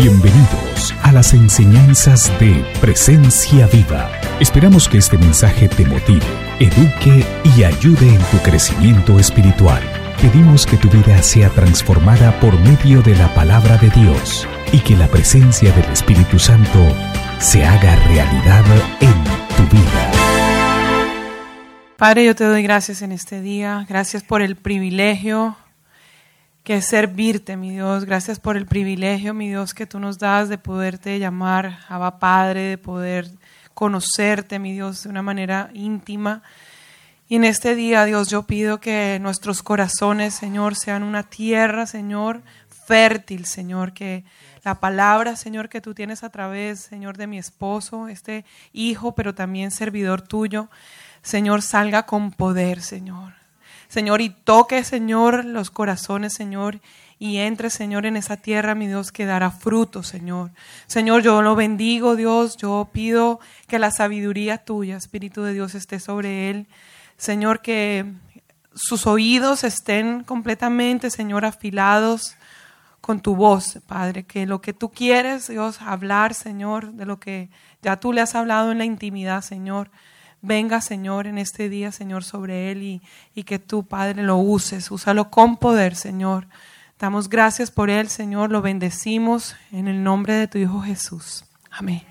Bienvenidos a las enseñanzas de Presencia Viva. Esperamos que este mensaje te motive, eduque y ayude en tu crecimiento espiritual. Pedimos que tu vida sea transformada por medio de la palabra de Dios y que la presencia del Espíritu Santo se haga realidad en tu vida. Padre, yo te doy gracias en este día. Gracias por el privilegio que es servirte, mi Dios. Gracias por el privilegio, mi Dios, que tú nos das de poderte llamar Abba Padre, de poder conocerte, mi Dios, de una manera íntima. Y en este día, Dios, yo pido que nuestros corazones, Señor, sean una tierra, Señor, fértil, Señor, que la palabra, Señor, que tú tienes a través, Señor, de mi esposo, este hijo, pero también servidor tuyo, Señor, salga con poder, Señor. Señor, y toque, Señor, los corazones, Señor, y entre, Señor, en esa tierra, mi Dios, que dará fruto, Señor. Señor, yo lo bendigo, Dios, yo pido que la sabiduría tuya, Espíritu de Dios, esté sobre él. Señor, que sus oídos estén completamente, Señor, afilados con tu voz, Padre, que lo que tú quieres, Dios, hablar, Señor, de lo que ya tú le has hablado en la intimidad, Señor, venga, Señor, en este día, Señor, sobre él y, y que tú, Padre, lo uses. Úsalo con poder, Señor. Damos gracias por él, Señor. Lo bendecimos en el nombre de tu Hijo Jesús. Amén.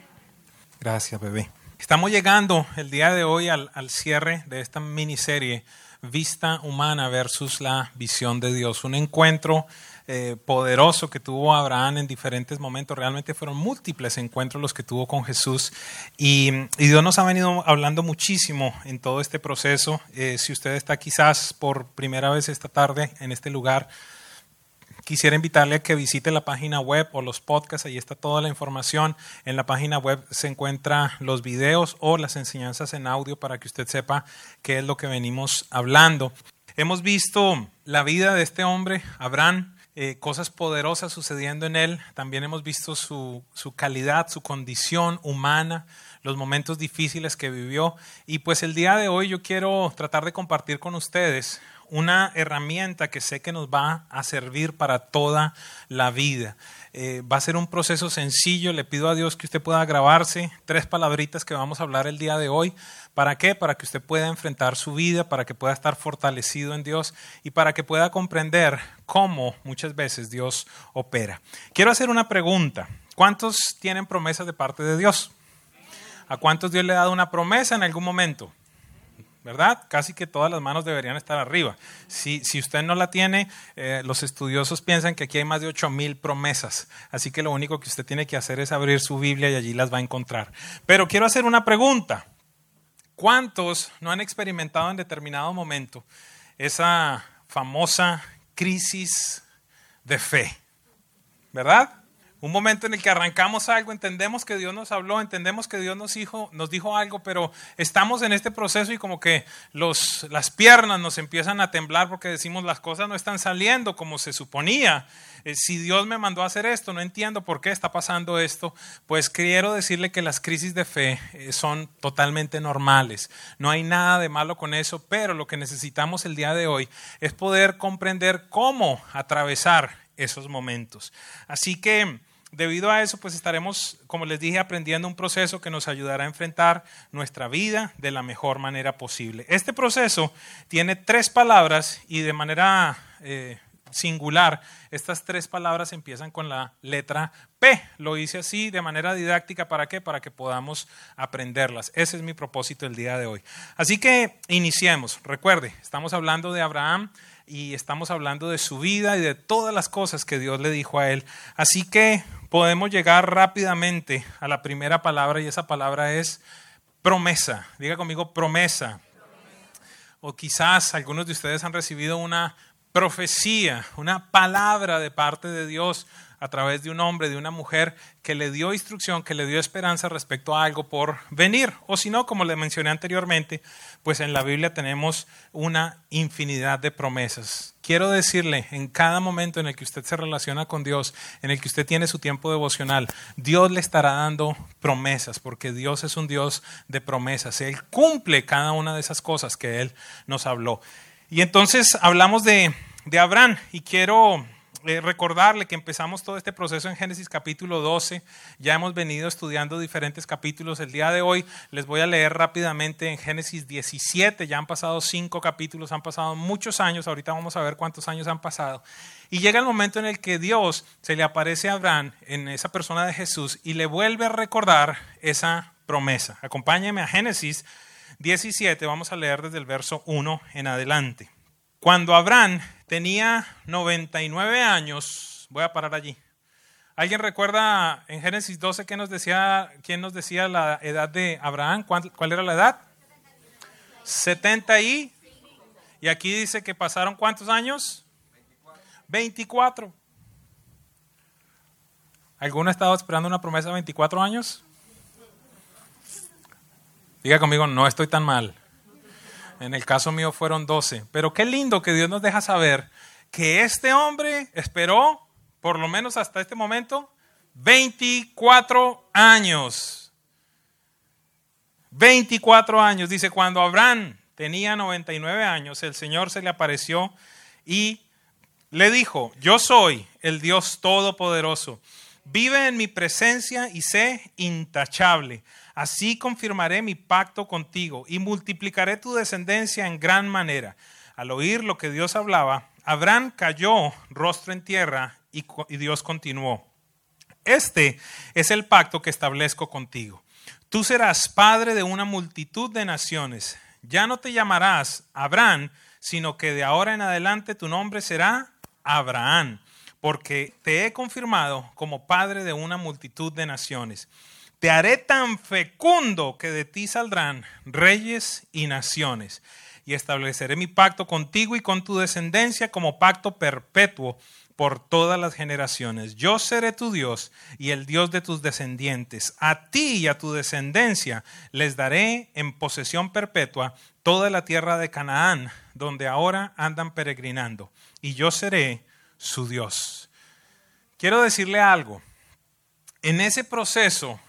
Gracias, bebé. Estamos llegando el día de hoy al, al cierre de esta miniserie Vista Humana versus la Visión de Dios. Un encuentro eh, poderoso que tuvo Abraham en diferentes momentos. Realmente fueron múltiples encuentros los que tuvo con Jesús. Y, Dios nos ha venido hablando muchísimo en todo este proceso. Eh, si usted está quizás por primera vez esta tarde en este lugar, quisiera invitarle a que visite la página web o los podcasts, ahí está toda la información. En la página web se encuentran los videos o las enseñanzas en audio para que usted sepa qué es lo que venimos hablando. Hemos visto la vida de este hombre, Abraham, eh, cosas poderosas sucediendo en él. También hemos visto su, su calidad, su condición humana, los momentos difíciles que vivió. Y pues el día de hoy yo quiero tratar de compartir con ustedes una herramienta que sé que nos va a servir para toda la vida. Eh, va a ser un proceso sencillo. Le pido a Dios que usted pueda grabarse tres palabritas que vamos a hablar el día de hoy. ¿Para qué? Para que usted pueda enfrentar su vida, para que pueda estar fortalecido en Dios y para que pueda comprender cómo muchas veces Dios opera. Quiero hacer una pregunta. ¿Cuántos tienen promesas de parte de Dios? ¿A cuántos Dios le ha dado una promesa en algún momento? ¿Verdad? Casi que todas las manos deberían estar arriba. Si, si usted no la tiene, eh, los estudiosos piensan que aquí hay más de ocho mil promesas, así que lo único que usted tiene que hacer es abrir su Biblia y allí las va a encontrar. Pero quiero hacer una pregunta. ¿Cuántos no han experimentado en determinado momento esa famosa crisis de fe? ¿Verdad? Un momento en el que arrancamos algo, entendemos que Dios nos habló, entendemos que Dios nos dijo, nos dijo algo, pero estamos en este proceso y como que las piernas nos empiezan a temblar porque decimos las cosas no están saliendo como se suponía. Eh, si Dios me mandó a hacer esto, no entiendo por qué está pasando esto. Pues quiero decirle que las crisis de fe eh, son totalmente normales. No hay nada de malo con eso, pero lo que necesitamos el día de hoy es poder comprender cómo atravesar esos momentos. Así que debido a eso, pues estaremos, como les dije, aprendiendo un proceso que nos ayudará a enfrentar nuestra vida de la mejor manera posible. Este proceso tiene tres palabras y de manera eh, singular, estas tres palabras empiezan con la letra P. Lo hice así de manera didáctica, ¿para qué? Para que podamos aprenderlas. Ese es mi propósito el día de hoy. Así que iniciemos. Recuerde, estamos hablando de Abraham y estamos hablando de su vida y de todas las cosas que Dios le dijo a él. Así que podemos llegar rápidamente a la primera palabra y esa palabra es promesa. Diga conmigo promesa. O quizás algunos de ustedes han recibido una profecía, una palabra de parte de Dios a través de un hombre, de una mujer que le dio instrucción, que le dio esperanza respecto a algo por venir. O si no, como le mencioné anteriormente, pues en la Biblia tenemos una infinidad de promesas. Quiero decirle, en cada momento en el que usted se relaciona con Dios, en el que usted tiene su tiempo devocional, Dios le estará dando promesas, porque Dios es un Dios de promesas. Él cumple cada una de esas cosas que Él nos habló. Y entonces hablamos de, de Abraham y quiero eh, recordarle que empezamos todo este proceso en Génesis capítulo 12. Ya hemos venido estudiando diferentes capítulos. El día de hoy les voy a leer rápidamente en Génesis 17. Ya han pasado cinco capítulos, han pasado muchos años. Ahorita vamos a ver cuántos años han pasado. Y llega el momento en el que Dios se le aparece a Abraham en esa persona de Jesús y le vuelve a recordar esa promesa. Acompáñenme a Génesis 17. Vamos a leer desde el verso 1 en adelante. Cuando Abraham tenía 99 años, voy a parar allí. ¿Alguien recuerda en Génesis 12 qué nos decía, quién nos decía la edad de Abraham? ¿Cuál, cuál era la edad? 70 y... Y aquí dice que pasaron cuántos años? 24. ¿Alguno ha estado esperando una promesa de 24 años? Diga conmigo, no estoy tan mal. En el caso mío fueron 12. Pero qué lindo que Dios nos deja saber que este hombre esperó, por lo menos hasta este momento, 24 años. 24 años. Dice, cuando Abraham tenía 99 años, el Señor se le apareció y le dijo, yo soy el Dios Todopoderoso. Vive en mi presencia y sé intachable. Así confirmaré mi pacto contigo y multiplicaré tu descendencia en gran manera. Al oír lo que Dios hablaba, Abraham cayó rostro en tierra y, Dios continuó. Este es el pacto que establezco contigo. Tú serás padre de una multitud de naciones. Ya no te llamarás Abraham, sino que de ahora en adelante tu nombre será Abraham, porque te he confirmado como padre de una multitud de naciones. Te haré tan fecundo que de ti saldrán reyes y naciones. Y estableceré mi pacto contigo y con tu descendencia como pacto perpetuo por todas las generaciones. Yo seré tu Dios y el Dios de tus descendientes. A ti y a tu descendencia les daré en posesión perpetua toda la tierra de Canaán, donde ahora andan peregrinando. Y yo seré su Dios. Quiero decirle algo. En ese proceso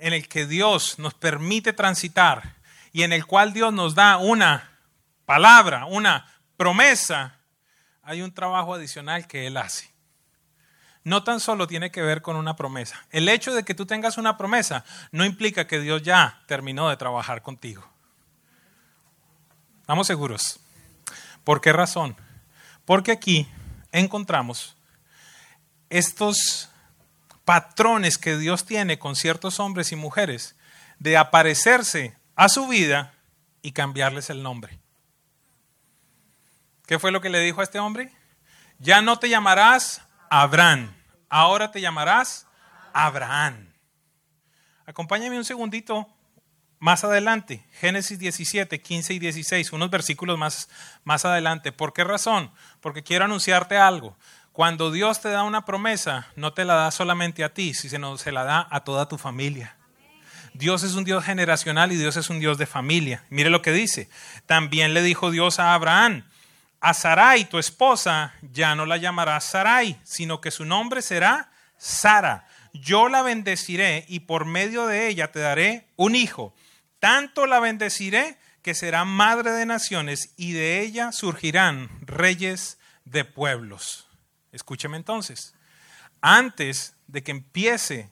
en el que Dios nos permite transitar y en el cual Dios nos da una palabra, una promesa, hay un trabajo adicional que Él hace. No tan solo tiene que ver con una promesa. El hecho de que tú tengas una promesa no implica que Dios ya terminó de trabajar contigo. ¿Estamos seguros? ¿Por qué razón? Porque aquí encontramos estos patrones que Dios tiene con ciertos hombres y mujeres de aparecerse a su vida y cambiarles el nombre. ¿Qué fue lo que le dijo a este hombre? Ya no te llamarás Abraham, ahora te llamarás Abraham. Acompáñame un segundito más adelante, Génesis 17, 15 y 16, unos versículos más, más adelante. ¿Por qué razón? Porque quiero anunciarte algo. Cuando Dios te da una promesa, no te la da solamente a ti, sino se la da a toda tu familia. Dios es un Dios generacional y Dios es un Dios de familia. Mire lo que dice. También le dijo Dios a Abraham, a Sarai, tu esposa, ya no la llamarás Sarai, sino que su nombre será Sara. Yo la bendeciré y por medio de ella te daré un hijo. Tanto la bendeciré que será madre de naciones y de ella surgirán reyes de pueblos. Escúcheme entonces, antes de que empiece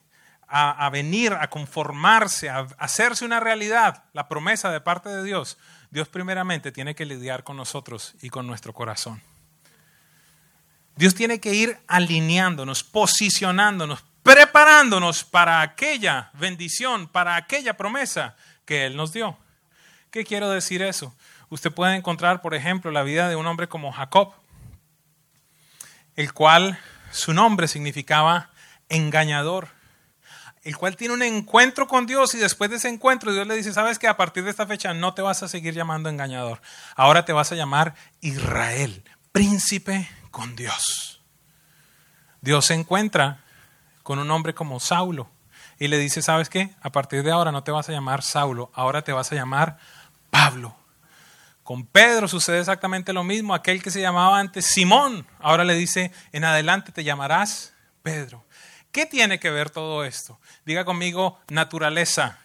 a, venir, a conformarse, a, hacerse una realidad la promesa de parte de Dios, Dios primeramente tiene que lidiar con nosotros y con nuestro corazón. Dios tiene que ir alineándonos, posicionándonos, preparándonos para aquella bendición, para aquella promesa que Él nos dio. ¿Qué quiero decir eso? Usted puede encontrar, por ejemplo, la vida de un hombre como Jacob el cual su nombre significaba engañador, el cual tiene un encuentro con Dios y después de ese encuentro Dios le dice, sabes que a partir de esta fecha no te vas a seguir llamando engañador, ahora te vas a llamar Israel, príncipe con Dios. Dios se encuentra con un hombre como Saulo y le dice, ¿sabes qué? A partir de ahora no te vas a llamar Saulo, ahora te vas a llamar Pablo. Con Pedro sucede exactamente lo mismo. Aquel que se llamaba antes Simón, ahora le dice, en adelante te llamarás Pedro. ¿Qué tiene que ver todo esto? Diga conmigo, naturaleza.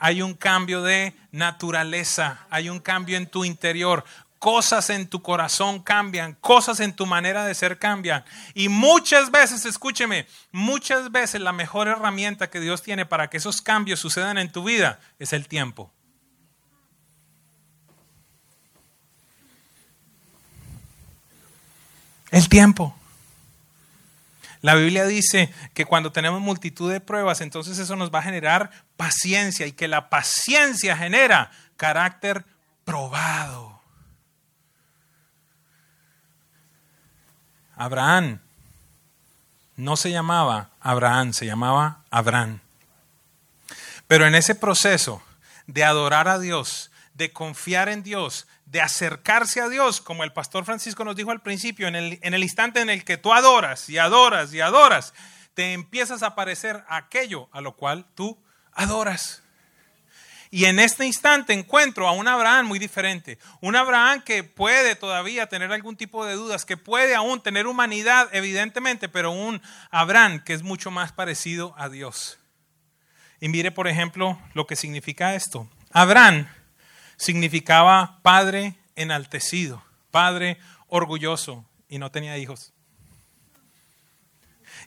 Hay un cambio de naturaleza, hay un cambio en tu interior. cosas en tu corazón cambian, cosas en tu manera de ser cambian. Y muchas veces, escúcheme, muchas veces la mejor herramienta que Dios tiene para que esos cambios sucedan en tu vida es el tiempo. El tiempo. La Biblia dice que cuando tenemos multitud de pruebas, entonces eso nos va a generar paciencia y que la paciencia genera carácter probado. Abraham no se llamaba Abraham, se llamaba Abraham. Pero en ese proceso de adorar a Dios, de confiar en Dios, de acercarse a Dios, como el pastor Francisco nos dijo al principio, en el, en el instante en el que tú adoras y adoras y adoras, te empiezas a parecer aquello a lo cual tú adoras. Y en este instante encuentro a un Abraham muy diferente. Un Abraham que puede todavía tener algún tipo de dudas, que puede aún tener humanidad, evidentemente, pero un Abraham que es mucho más parecido a Dios. Y mire, por ejemplo, lo que significa esto. Abraham significaba padre enaltecido, padre orgulloso, y no tenía hijos.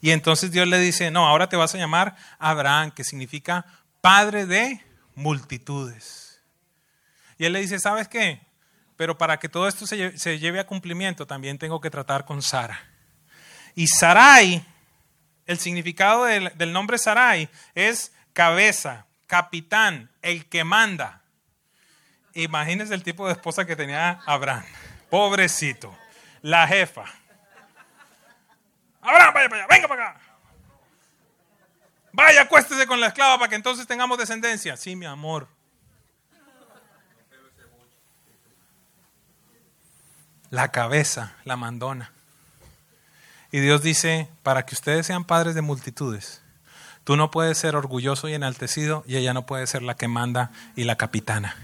Y entonces Dios le dice, no, ahora te vas a llamar Abraham, que significa padre de multitudes. Y él le dice, ¿sabes qué? Pero para que todo esto se lleve, a cumplimiento, también tengo que tratar con Sara. Y Sarai, el significado del, del nombre Sarai es cabeza, capitán, el que manda. Imagínense el tipo de esposa que tenía Abraham. Pobrecito. La jefa. Abraham, vaya para allá, venga para acá. Vaya, acuéstese con la esclava para que entonces tengamos descendencia. Sí, mi amor. La cabeza, la mandona. Y Dios dice, para que ustedes sean padres de multitudes, tú no puedes ser orgulloso y enaltecido y ella no puede ser la que manda y la capitana.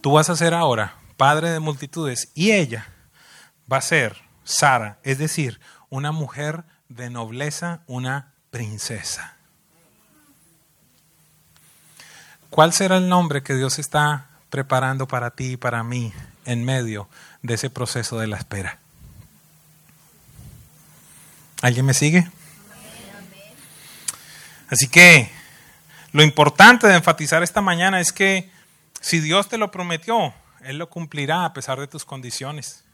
Tú vas a ser ahora padre de multitudes y ella va a ser Sara, es decir, una mujer de nobleza, una princesa. ¿Cuál será el nombre que Dios está preparando para ti y para mí en medio de ese proceso de la espera? ¿Alguien me sigue? Así que lo importante de enfatizar esta mañana es que si Dios te lo prometió, Él lo cumplirá a pesar de tus condiciones.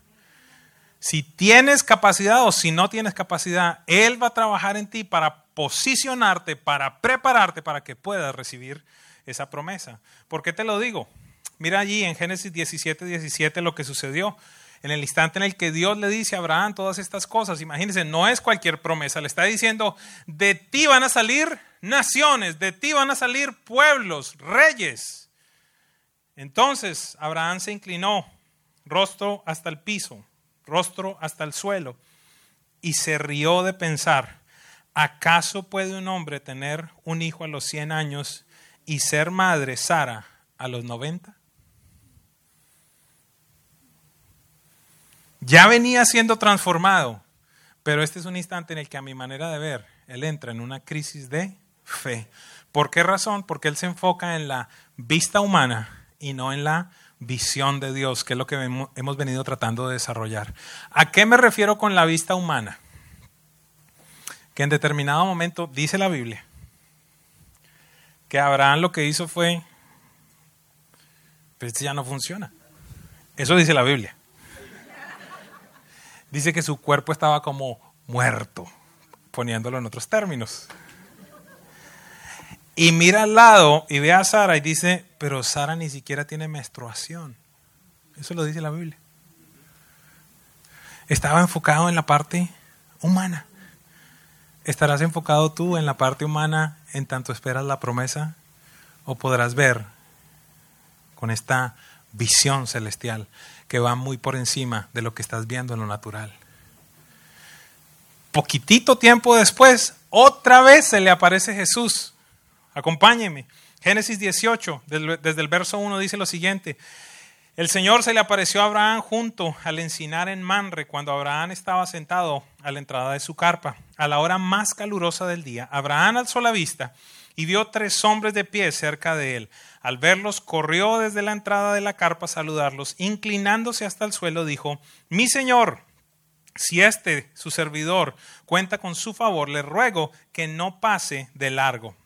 Si tienes capacidad o si no tienes capacidad, Él va a trabajar en ti para posicionarte, para prepararte para que puedas recibir esa promesa. ¿Por qué te lo digo? Mira allí en Génesis 17, 17 lo que sucedió. En el instante en el que Dios le dice a Abraham todas estas cosas, imagínense, no es cualquier promesa, le está diciendo, de ti van a salir naciones, de ti van a salir pueblos, reyes. Entonces Abraham se inclinó, rostro hasta el piso, rostro hasta el suelo, y se rió de pensar, ¿acaso puede un hombre tener un hijo a los 100 años y ser madre Sara a los 90? Ya venía siendo transformado, pero este es un instante en el que a mi manera de ver, él entra en una crisis de fe. ¿Por qué razón? Porque él se enfoca en la vista humana y no en la visión de Dios, que es lo que hemos venido tratando de desarrollar. ¿A qué me refiero con la vista humana? Que en determinado momento, dice la Biblia, que Abraham lo que hizo fue, pues ya no funciona. Eso dice la Biblia. Dice que su cuerpo estaba como muerto, poniéndolo en otros términos. Y mira al lado y ve a Sara y dice, pero Sara ni siquiera tiene menstruación. Eso lo dice la Biblia. Estaba enfocado en la parte humana. ¿Estarás enfocado tú en la parte humana en tanto esperas la promesa? ¿O podrás ver con esta visión celestial que va muy por encima de lo que estás viendo en lo natural? Poquitito tiempo después, otra vez se le aparece Jesús. Acompáñeme. Génesis 18, desde el verso 1 dice lo siguiente. El Señor se le apareció a Abraham junto al encinar en Manre cuando Abraham estaba sentado a la entrada de su carpa. A la hora más calurosa del día, Abraham alzó la vista y vio tres hombres de pie cerca de él. Al verlos, corrió desde la entrada de la carpa a saludarlos. Inclinándose hasta el suelo, dijo, Mi señor, si este, su servidor, cuenta con su favor, le ruego que no pase de largo.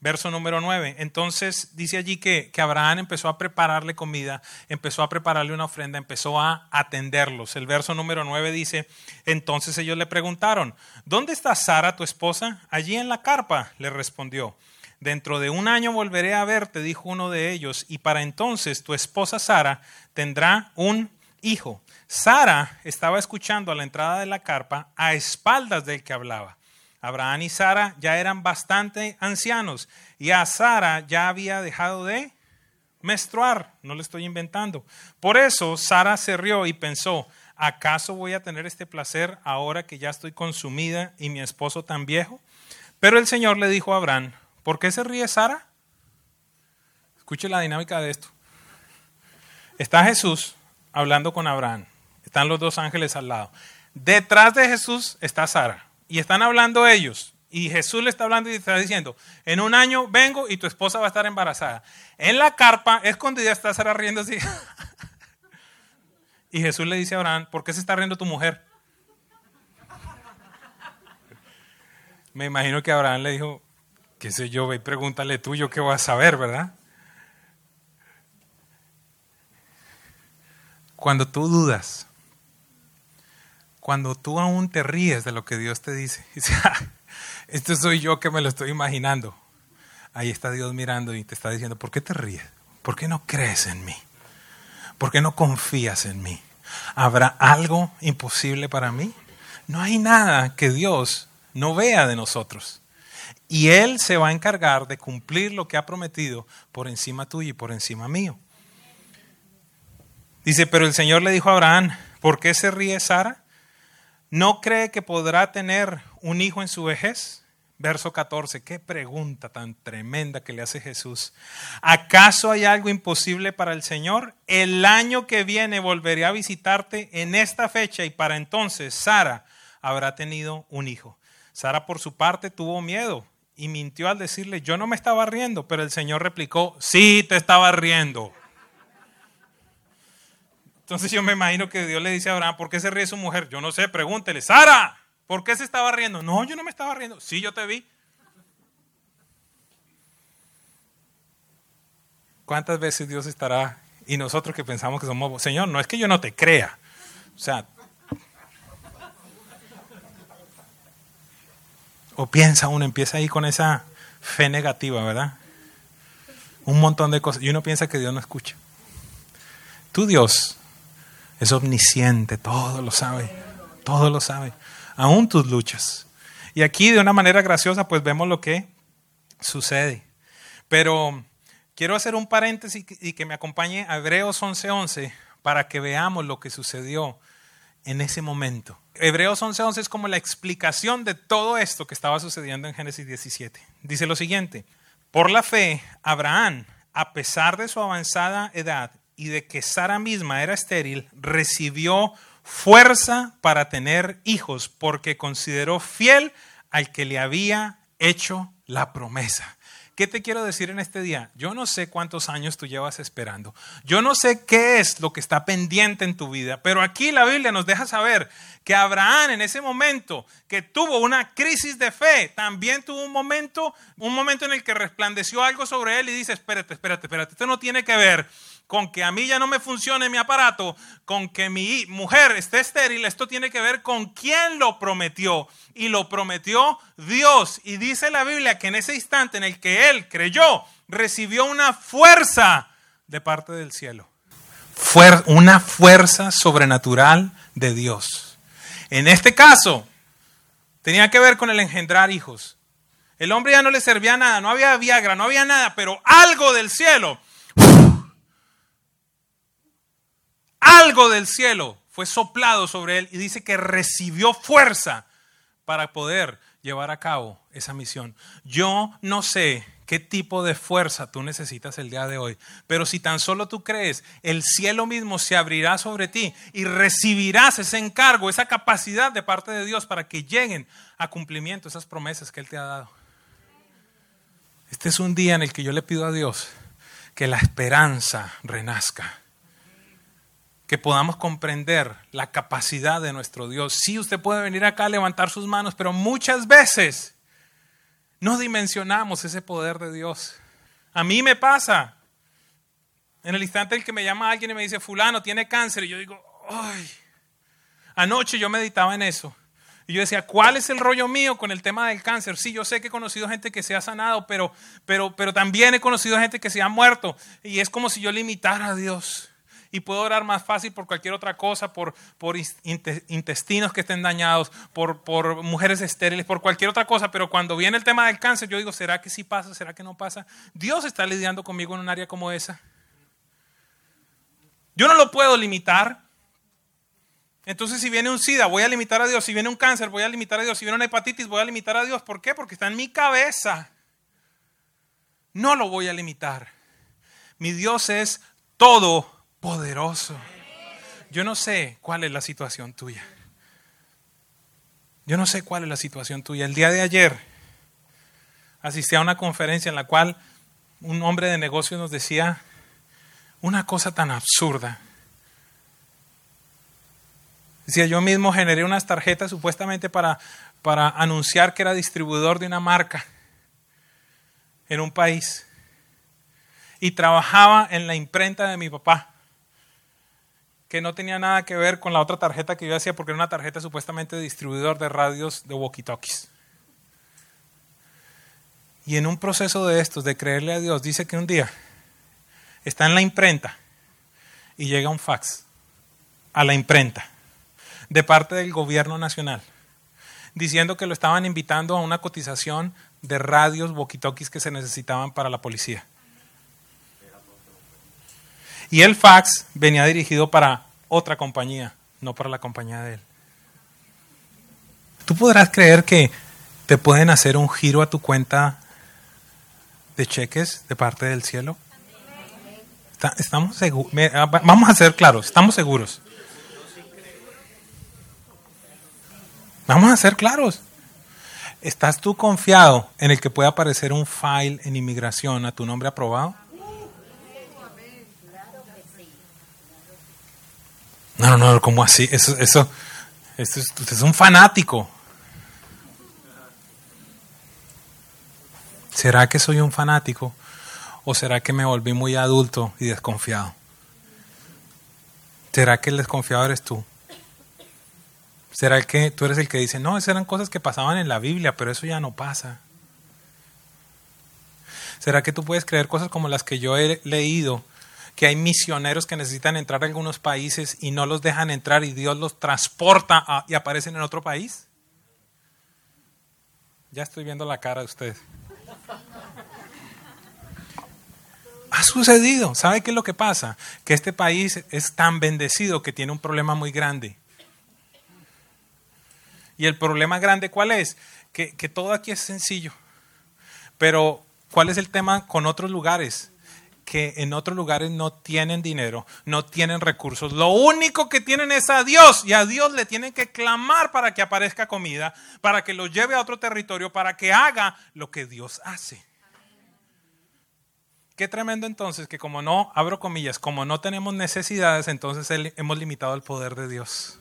Verso número 9. Entonces dice allí que, que, Abraham empezó a prepararle comida, empezó a prepararle una ofrenda, empezó a atenderlos. El verso número 9 dice, entonces ellos le preguntaron, ¿dónde está Sara, tu esposa? Allí en la carpa, le respondió. Dentro de un año volveré a verte, dijo uno de ellos, y para entonces tu esposa Sara tendrá un hijo. Sara estaba escuchando a la entrada de la carpa a espaldas del que hablaba. Abraham y Sara ya eran bastante ancianos y a Sara ya había dejado de menstruar, no le estoy inventando. Por eso Sara se rió y pensó, ¿acaso voy a tener este placer ahora que ya estoy consumida y mi esposo tan viejo? Pero el Señor le dijo a Abraham, ¿por qué se ríe Sara? Escuche la dinámica de esto. Está Jesús hablando con Abraham, están los dos ángeles al lado. Detrás de Jesús está Sara y están hablando ellos. Y Jesús le está hablando y está diciendo, en un año vengo y tu esposa va a estar embarazada. En la carpa, escondida, está Sara riendo así. y Jesús le dice a Abraham, ¿por qué se está riendo tu mujer? Me imagino que Abraham le dijo, qué sé yo, ve pregúntale tú, yo qué voy a saber, ¿verdad? Cuando tú dudas, cuando tú aún te ríes de lo que Dios te dice, dice, ah, esto soy yo que me lo estoy imaginando. Ahí está Dios mirando y te está diciendo, ¿por qué te ríes? ¿Por qué no crees en mí? ¿Por qué no confías en mí? ¿Habrá algo imposible para mí? No hay nada que Dios no vea de nosotros. Y Él se va a encargar de cumplir lo que ha prometido por encima tuyo y por encima mío. Dice, pero el Señor le dijo a Abraham, ¿por qué se ríe Sara? ¿No cree que podrá tener un hijo en su vejez? Verso 14, qué pregunta tan tremenda que le hace Jesús. ¿Acaso hay algo imposible para el Señor? El año que viene volveré a visitarte en esta fecha y para entonces Sara habrá tenido un hijo. Sara por su parte tuvo miedo y mintió al decirle, yo no me estaba riendo, pero el Señor replicó, sí te estaba riendo. Entonces yo me imagino que Dios le dice a Abraham, ¿por qué se ríe su mujer? Yo no sé, pregúntele, Sara, ¿por qué se estaba riendo? No, yo no me estaba riendo. Sí, yo te vi. ¿Cuántas veces Dios estará y nosotros que pensamos que somos, Señor, no es que yo no te crea. O sea, o piensa uno, empieza ahí con esa fe negativa, ¿verdad? Un montón de cosas. Y uno piensa que Dios no escucha. Tú, Dios, es omnisciente, todo lo sabe, todo lo sabe, aún tus luchas. Y aquí de una manera graciosa pues vemos lo que sucede. Pero quiero hacer un paréntesis y que me acompañe a Hebreos 11:11 para que veamos lo que sucedió en ese momento. Hebreos 11:11 es como la explicación de todo esto que estaba sucediendo en Génesis 17. Dice lo siguiente, por la fe, Abraham, a pesar de su avanzada edad y de que Sara misma era estéril, recibió fuerza para tener hijos porque consideró fiel al que le había hecho la promesa. ¿Qué te quiero decir en este día? Yo no sé cuántos años tú llevas esperando. Yo no sé qué es lo que está pendiente en tu vida, pero aquí la Biblia nos deja saber que Abraham en ese momento que tuvo una crisis de fe, también tuvo un momento, un momento en el que resplandeció algo sobre él y dice, espérate, espérate, espérate, esto no tiene que ver con que a mí ya no me funcione mi aparato, con que mi mujer esté estéril, esto tiene que ver con quién lo prometió. Y lo prometió Dios. Y dice la Biblia que en ese instante en el que él creyó, recibió una fuerza de parte del cielo. una fuerza sobrenatural de Dios. En este caso, tenía que ver con el engendrar hijos. El hombre ya no le servía nada, no había Viagra, no había nada, pero algo del cielo algo del cielo fue soplado sobre él y dice que recibió fuerza para poder llevar a cabo esa misión. Yo no sé qué tipo de fuerza tú necesitas el día de hoy. Pero si tan solo tú crees, el cielo mismo se abrirá sobre ti y recibirás ese encargo, esa capacidad de parte de Dios para que lleguen a cumplimiento esas promesas que Él te ha dado. Este es un día en el que yo le pido a Dios que la esperanza renazca que podamos comprender la capacidad de nuestro Dios. Sí, usted puede venir acá a levantar sus manos, pero muchas veces no dimensionamos ese poder de Dios. A mí me pasa. En el instante en que me llama alguien y me dice, fulano, tiene cáncer, y yo digo, ay, anoche yo meditaba en eso. Y yo decía, ¿cuál es el rollo mío con el tema del cáncer? Sí, yo sé que he conocido gente que se ha sanado, pero, pero, pero también he conocido gente que se ha muerto. Y es como si yo limitara a Dios y puedo orar más fácil por cualquier otra cosa, por, por intestinos que estén dañados, por, por mujeres estériles, por cualquier otra cosa, pero cuando viene el tema del cáncer, yo digo, ¿será que sí pasa? ¿Será que no pasa? Dios está lidiando conmigo en un área como esa. Yo no lo puedo limitar. Entonces, si viene un SIDA, voy a limitar a Dios. Si viene un cáncer, voy a limitar a Dios. Si viene una hepatitis, voy a limitar a Dios. ¿Por qué? Porque está en mi cabeza. No lo voy a limitar. Mi Dios es todo poderoso. Yo no sé cuál es la situación tuya. Yo no sé cuál es la situación tuya. El día de ayer asistí a una conferencia en la cual un hombre de negocios nos decía una cosa tan absurda. Decía, yo mismo generé unas tarjetas supuestamente para, para anunciar que era distribuidor de una marca en un país. Y trabajaba en la imprenta de mi papá que no tenía nada que ver con la otra tarjeta que yo hacía porque era una tarjeta supuestamente de distribuidor de radios de walkie-talkies. Y en un proceso de estos, de creerle a Dios, dice que un día está en la imprenta y llega un fax a la imprenta de parte del gobierno nacional diciendo que lo estaban invitando a una cotización de radios walkie-talkies que se necesitaban para la policía. Y el fax venía dirigido para otra compañía, no para la compañía de él. Tú podrás creer que te pueden hacer un giro a tu cuenta de cheques de parte del cielo. Estamos seguros. Ah, vamos a ser claros, estamos seguros. Vamos a ser claros. ¿Estás tú confiado en el que pueda aparecer un file en inmigración a tu nombre aprobado? No, no, no, ¿cómo así? Eso, eso, eso es, usted es un fanático. ¿Será que soy un fanático? ¿O será que me volví muy adulto y desconfiado? ¿Será que el desconfiado eres tú? ¿Será que tú eres el que dice, no, esas eran cosas que pasaban en la Biblia, pero eso ya no pasa? ¿Será que tú puedes creer cosas como las que yo he leído que hay misioneros que necesitan entrar a algunos países y no los dejan entrar y Dios los transporta y aparecen en otro país? Ya estoy viendo la cara de usted. Ha sucedido. ¿Sabe qué es lo que pasa? Que este país es tan bendecido que tiene un problema muy grande. Y el problema grande, ¿cuál es? Que, que todo aquí es sencillo. Pero, ¿cuál es el tema con otros lugares? Que en otros lugares no tienen dinero, no tienen recursos. Lo único que tienen es a Dios y a Dios le tienen que clamar para que aparezca comida, para que lo lleve a otro territorio, para que haga lo que Dios hace. Qué tremendo entonces que como no, abro comillas, como no tenemos necesidades, entonces hemos limitado el poder de Dios.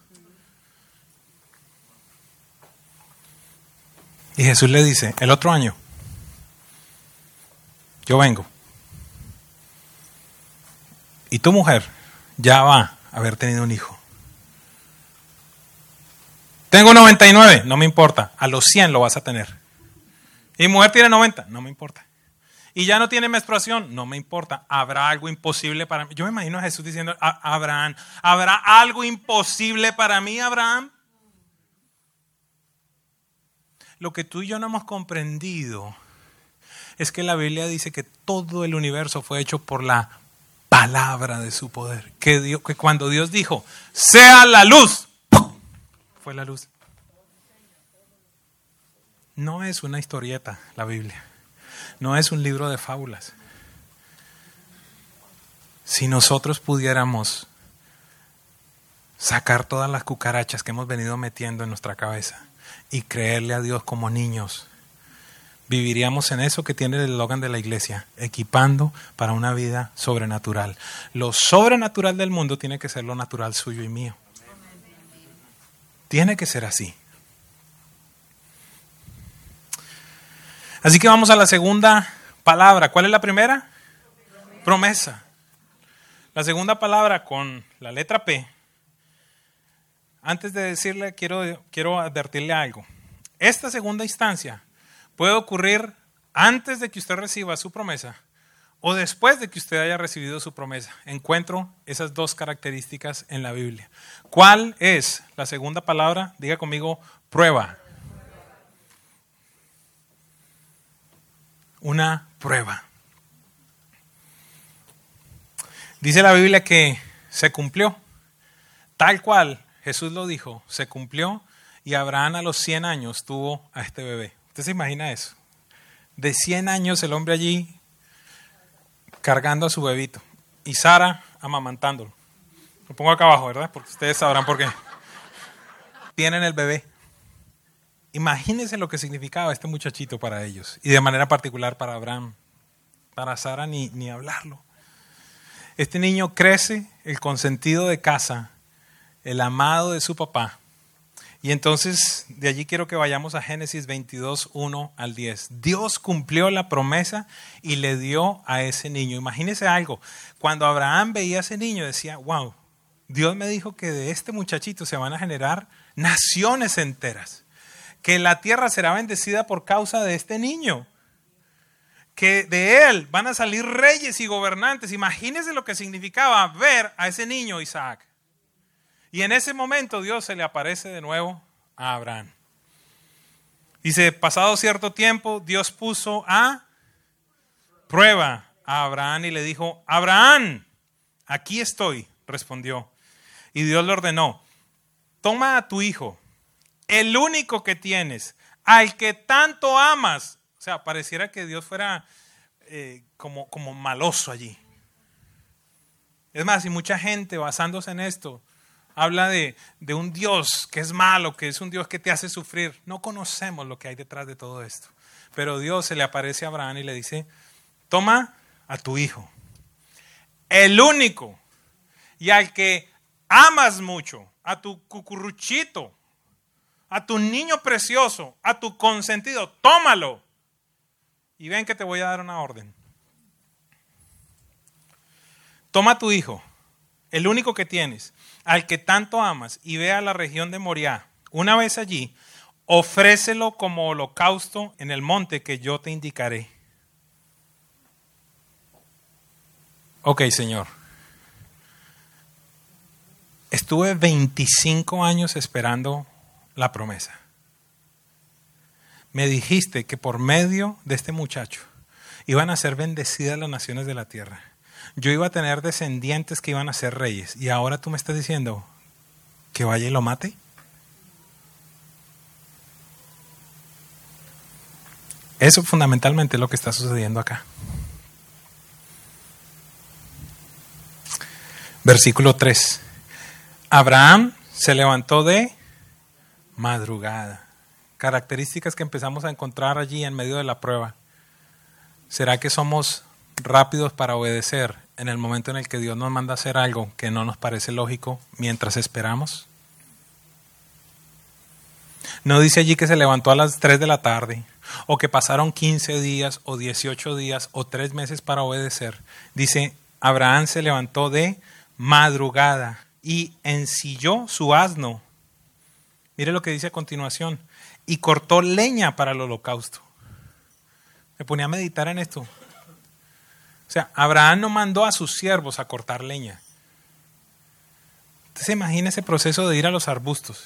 Y Jesús le dice, el otro año, yo vengo y tu mujer ya va a haber tenido un hijo. Tengo 99, no me importa. A los 100 lo vas a tener. Y mujer tiene 90, no me importa. Y ya no tiene menstruación, no me importa. Habrá algo imposible para mí. Yo me imagino a Jesús diciendo, Abraham, ¿habrá algo imposible para mí, Abraham? Lo que tú y yo no hemos comprendido es que la Biblia dice que todo el universo fue hecho por la palabra de su poder. Que, que cuando Dios dijo, sea la luz, fue la luz. No es una historieta la Biblia. no es un libro de fábulas. Si nosotros pudiéramos sacar todas las cucarachas que hemos venido metiendo en nuestra cabeza y creerle a Dios como niños, viviríamos en eso que tiene el eslogan de la iglesia, equipando para una vida sobrenatural. Lo sobrenatural del mundo tiene que ser lo natural suyo y mío. Tiene que ser así. Así que vamos a la segunda palabra. ¿Cuál es la primera? Promesa. La segunda palabra con la letra P. Antes de decirle, quiero, quiero advertirle algo. Esta segunda instancia puede ocurrir antes de que usted reciba su promesa o después de que usted haya recibido su promesa. Encuentro esas dos características en la Biblia. ¿Cuál es la segunda palabra? Diga conmigo, prueba. Una prueba. Dice la Biblia que se cumplió. Tal cual Jesús lo dijo, se cumplió y Abraham a los 100 años tuvo a este bebé. ¿Usted se imagina eso? De 100 años el hombre allí cargando a su bebito y Sara amamantándolo. Lo pongo acá abajo, ¿verdad? Porque ustedes sabrán por qué. Tienen el bebé. Imagínense lo que significaba este muchachito para ellos y de manera particular para Abraham. Para Sara ni, ni hablarlo. Este niño crece, el consentido de casa, el amado de su papá. Y entonces de allí quiero que vayamos a Génesis 22, 1 al 10. Dios cumplió la promesa y le dio a ese niño. Imagínese algo, cuando Abraham veía a ese niño decía, wow, Dios me dijo que de este muchachito se van a generar naciones enteras, que la tierra será bendecida por causa de este niño que de él van a salir reyes y gobernantes. Imagínense lo que significaba ver a ese niño Isaac. Y en ese momento Dios se le aparece de nuevo a Abraham. Dice, pasado cierto tiempo, Dios puso a prueba a Abraham y le dijo, Abraham, aquí estoy, respondió. Y Dios le ordenó, toma a tu hijo, el único que tienes, al que tanto amas, sea, pareciera que Dios fuera eh, como, como maloso allí. Es más, y mucha gente basándose en esto habla de, un Dios que es malo, que es un Dios que te hace sufrir. No conocemos lo que hay detrás de todo esto. Pero Dios se le aparece a Abraham y le dice, toma a tu hijo, el único, y al que amas mucho, a tu cucurruchito, a tu niño precioso, a tu consentido, tómalo y ven que te voy a dar una orden. Toma a tu hijo, el único que tienes, al que tanto amas, y ve a la región de Moriah. Una vez allí, ofrécelo como holocausto en el monte que yo te indicaré. Ok, Señor. Estuve 25 años esperando la promesa me dijiste que por medio de este muchacho iban a ser bendecidas las naciones de la tierra. Yo iba a tener descendientes que iban a ser reyes. Y ahora tú me estás diciendo que vaya y lo mate. Eso fundamentalmente es lo que está sucediendo acá. Versículo 3. Abraham se levantó de madrugada características que empezamos a encontrar allí en medio de la prueba. ¿Será que somos rápidos para obedecer en el momento en el que Dios nos manda hacer algo que no nos parece lógico mientras esperamos? No dice allí que se levantó a las 3 de la tarde, o que pasaron 15 días, o 18 días, o 3 meses para obedecer. Dice, Abraham se levantó de madrugada y ensilló su asno. Mire lo que dice a continuación y cortó leña para el holocausto. Me ponía a meditar en esto. O sea, Abraham no mandó a sus siervos a cortar leña. Usted se imagina ese proceso de ir a los arbustos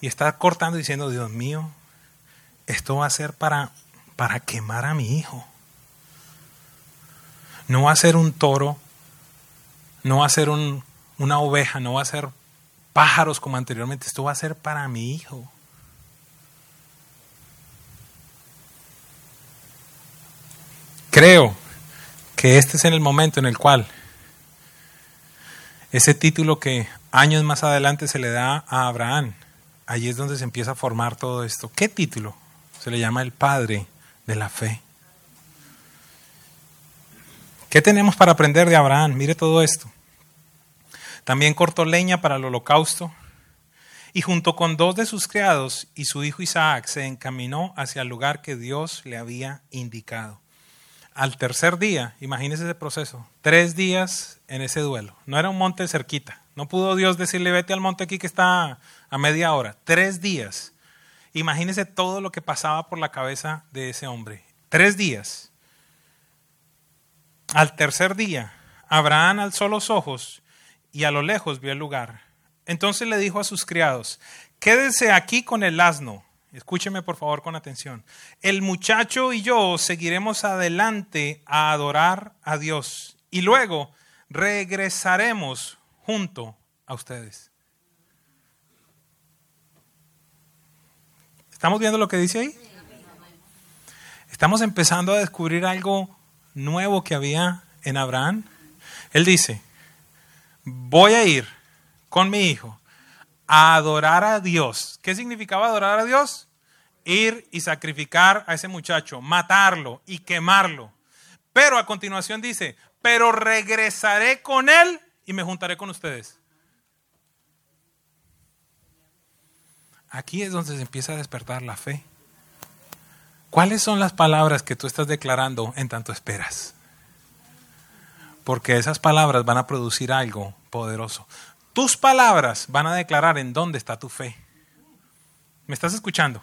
y estar cortando diciendo, Dios mío, esto va a ser para, para quemar a mi hijo. No va a ser un toro, no va a ser una oveja, no va a ser pájaros como anteriormente, esto va a ser para mi hijo. Creo que este es en el momento en el cual ese título que años más adelante se le da a Abraham, allí es donde se empieza a formar todo esto. ¿Qué título? Se le llama el padre de la fe. ¿Qué tenemos para aprender de Abraham? Mire todo esto. También cortó leña para el holocausto y junto con dos de sus criados y su hijo Isaac se encaminó hacia el lugar que Dios le había indicado al tercer día, imagínese ese proceso, tres días en ese duelo. No era un monte cerquita. No pudo Dios decirle, vete al monte aquí que está a media hora. Tres días. Imagínese todo lo que pasaba por la cabeza de ese hombre. Tres días. Al tercer día, Abraham alzó los ojos y a lo lejos vio el lugar. Entonces le dijo a sus criados, quédense aquí con el asno Escúcheme por favor con atención. El muchacho y yo seguiremos adelante a adorar a Dios y luego regresaremos junto a ustedes. ¿Estamos viendo lo que dice ahí? Estamos empezando a descubrir algo nuevo que había en Abraham. Él dice, voy a ir con mi hijo a adorar a Dios. ¿Qué significaba adorar a Dios? Ir y sacrificar a ese muchacho, matarlo y quemarlo. Pero a continuación dice, pero regresaré con él y me juntaré con ustedes. Aquí es donde se empieza a despertar la fe. ¿Cuáles son las palabras que tú estás declarando en tanto esperas? Porque esas palabras van a producir algo poderoso. Tus palabras van a declarar en dónde está tu fe. ¿Me estás escuchando?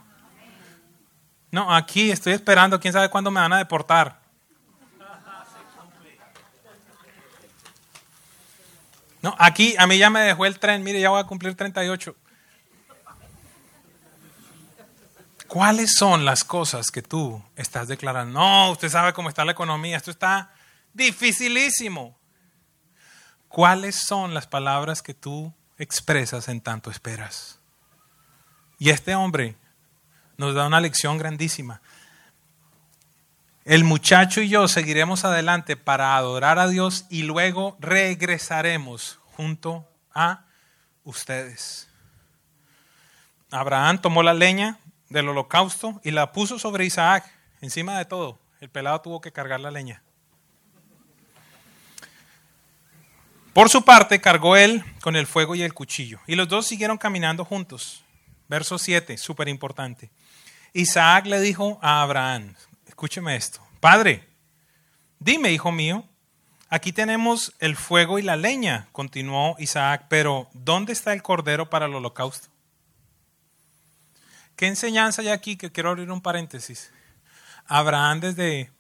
No, aquí estoy esperando, quién sabe cuándo me van a deportar. No, aquí a mí ya me dejó el tren, mire, ya voy a cumplir 38. ¿Cuáles son las cosas que tú estás declarando? No, usted sabe cómo está la economía, esto está dificilísimo. ¿Cuáles son las palabras que tú expresas en tanto esperas? Y este hombre nos da una lección grandísima. El muchacho y yo seguiremos adelante para adorar a Dios y luego regresaremos junto a ustedes. Abraham tomó la leña del holocausto y la puso sobre Isaac, encima de todo. El pelado tuvo que cargar la leña. Por su parte, cargó él con el fuego y el cuchillo. Y los dos siguieron caminando juntos. Verso 7, súper importante. Isaac le dijo a Abraham, escúcheme esto, Padre, dime, hijo mío, aquí tenemos el fuego y la leña, continuó Isaac, pero ¿dónde está el cordero para el holocausto? ¿Qué enseñanza hay aquí? Que quiero abrir un paréntesis. Abraham desde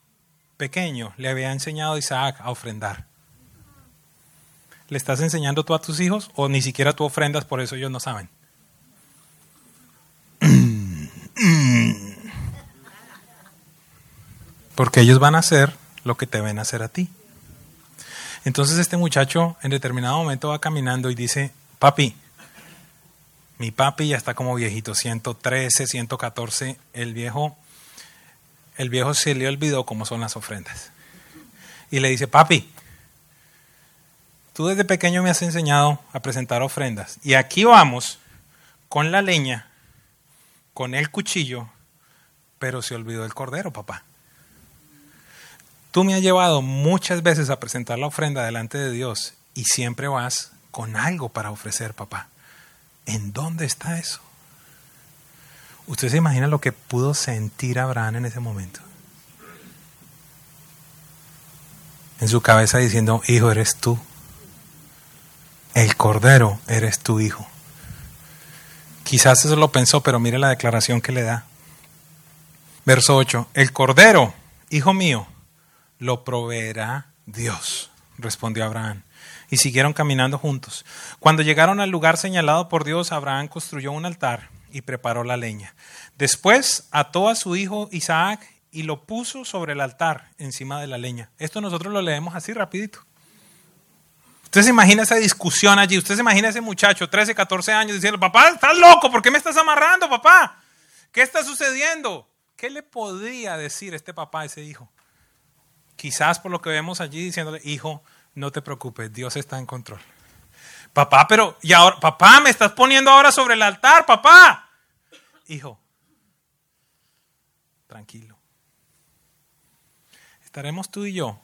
pequeño le había enseñado a Isaac a ofrendar. ¿Le estás enseñando tú a tus hijos o ni siquiera tú ofrendas, por eso ellos no saben? Porque ellos van a hacer lo que te ven hacer a ti. Entonces este muchacho en determinado momento va caminando y dice, papi, mi papi ya está como viejito, 113, 114, el viejo, el viejo se le olvidó cómo son las ofrendas. Y le dice, papi, Tú desde pequeño me has enseñado a presentar ofrendas. Y aquí vamos con la leña, con el cuchillo, pero se olvidó el cordero, papá. Tú me has llevado muchas veces a presentar la ofrenda delante de Dios y siempre vas con algo para ofrecer, papá. ¿En dónde está eso? ¿Usted se imagina lo que pudo sentir Abraham en ese momento? En su cabeza diciendo, hijo, eres tú el Cordero eres tu Hijo. Quizás eso lo pensó, pero mire la declaración que le da. Verso 8, el Cordero, Hijo mío, lo proveerá Dios, respondió Abraham. Y siguieron caminando juntos. Cuando llegaron al lugar señalado por Dios, Abraham construyó un altar y preparó la leña. Después ató a su hijo Isaac y lo puso sobre el altar encima de la leña. Esto nosotros lo leemos así rapidito. Usted se imagina esa discusión allí, usted se imagina ese muchacho, 13, 14 años, diciendo, papá, estás loco, ¿por qué me estás amarrando, papá? ¿Qué está sucediendo? ¿Qué le podría decir este papá a ese hijo? quizás por lo que vemos allí, diciéndole, hijo, no te preocupes, Dios está en control. Papá, pero, y ahora, papá, me estás poniendo ahora sobre el altar, papá. Hijo, tranquilo. Estaremos tú y yo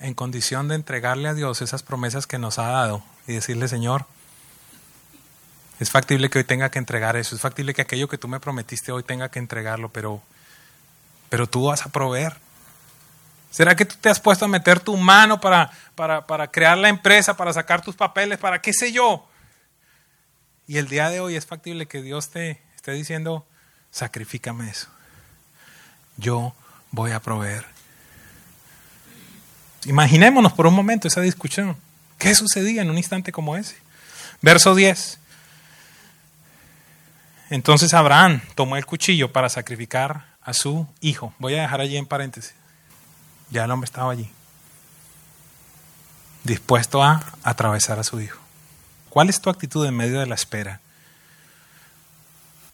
en condición de entregarle a Dios esas promesas que nos ha dado y decirle, Señor, es factible que hoy tenga que entregar eso, es factible que aquello que tú me prometiste hoy tenga que entregarlo, pero, pero tú vas a proveer. ¿Será que tú te has puesto a meter tu mano para, para, para crear la empresa, para sacar tus papeles, para qué sé yo? Y el día de hoy es factible que Dios te esté diciendo, sacrifícame eso. Yo voy a proveer. Imaginémonos por un momento esa discusión. ¿Qué sucedía en un instante como ese? Verso 10. Entonces Abraham tomó el cuchillo para sacrificar a su hijo. Voy a dejar allí en paréntesis. Ya el hombre estaba allí, dispuesto a atravesar a su hijo. ¿Cuál es tu actitud en medio de la espera?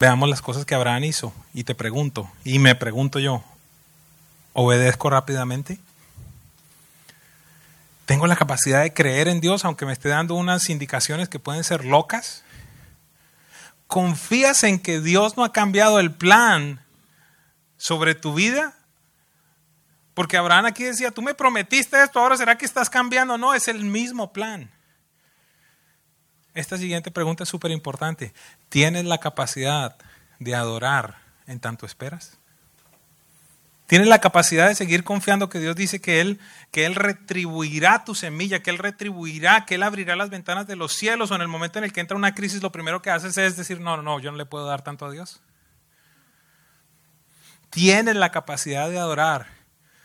Veamos las cosas que Abraham hizo y te pregunto, y me pregunto yo, ¿obedezco rápidamente? ¿Tengo la capacidad de creer en Dios aunque me esté dando unas indicaciones que pueden ser locas? ¿Confías en que Dios no ha cambiado el plan sobre tu vida? Porque Abraham aquí decía, tú me prometiste esto, ahora será que estás cambiando. No, es el mismo plan. Esta siguiente pregunta es súper importante. ¿Tienes la capacidad de adorar en tanto esperas? ¿Tienes la capacidad de seguir confiando que Dios dice que Él, que Él retribuirá tu semilla, que Él retribuirá, que Él abrirá las ventanas de los cielos o en el momento en el que entra una crisis lo primero que haces es decir, no, no, yo no le puedo dar tanto a Dios? ¿Tienes la capacidad de adorar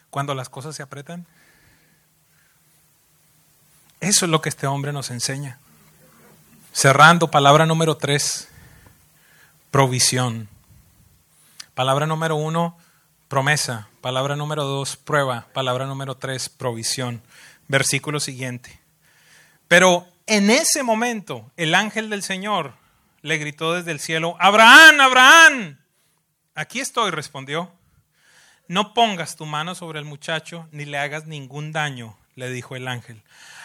cuando las cosas se apretan? Eso es lo que este hombre nos enseña. Cerrando, palabra número tres, provisión. Palabra número uno, promesa. Palabra número dos, prueba. Palabra número tres, provisión. Versículo siguiente. Pero en ese momento el ángel del Señor le gritó desde el cielo, Abraham, Abraham. Aquí estoy, respondió. No pongas tu mano sobre el muchacho ni le hagas ningún daño, le dijo el ángel.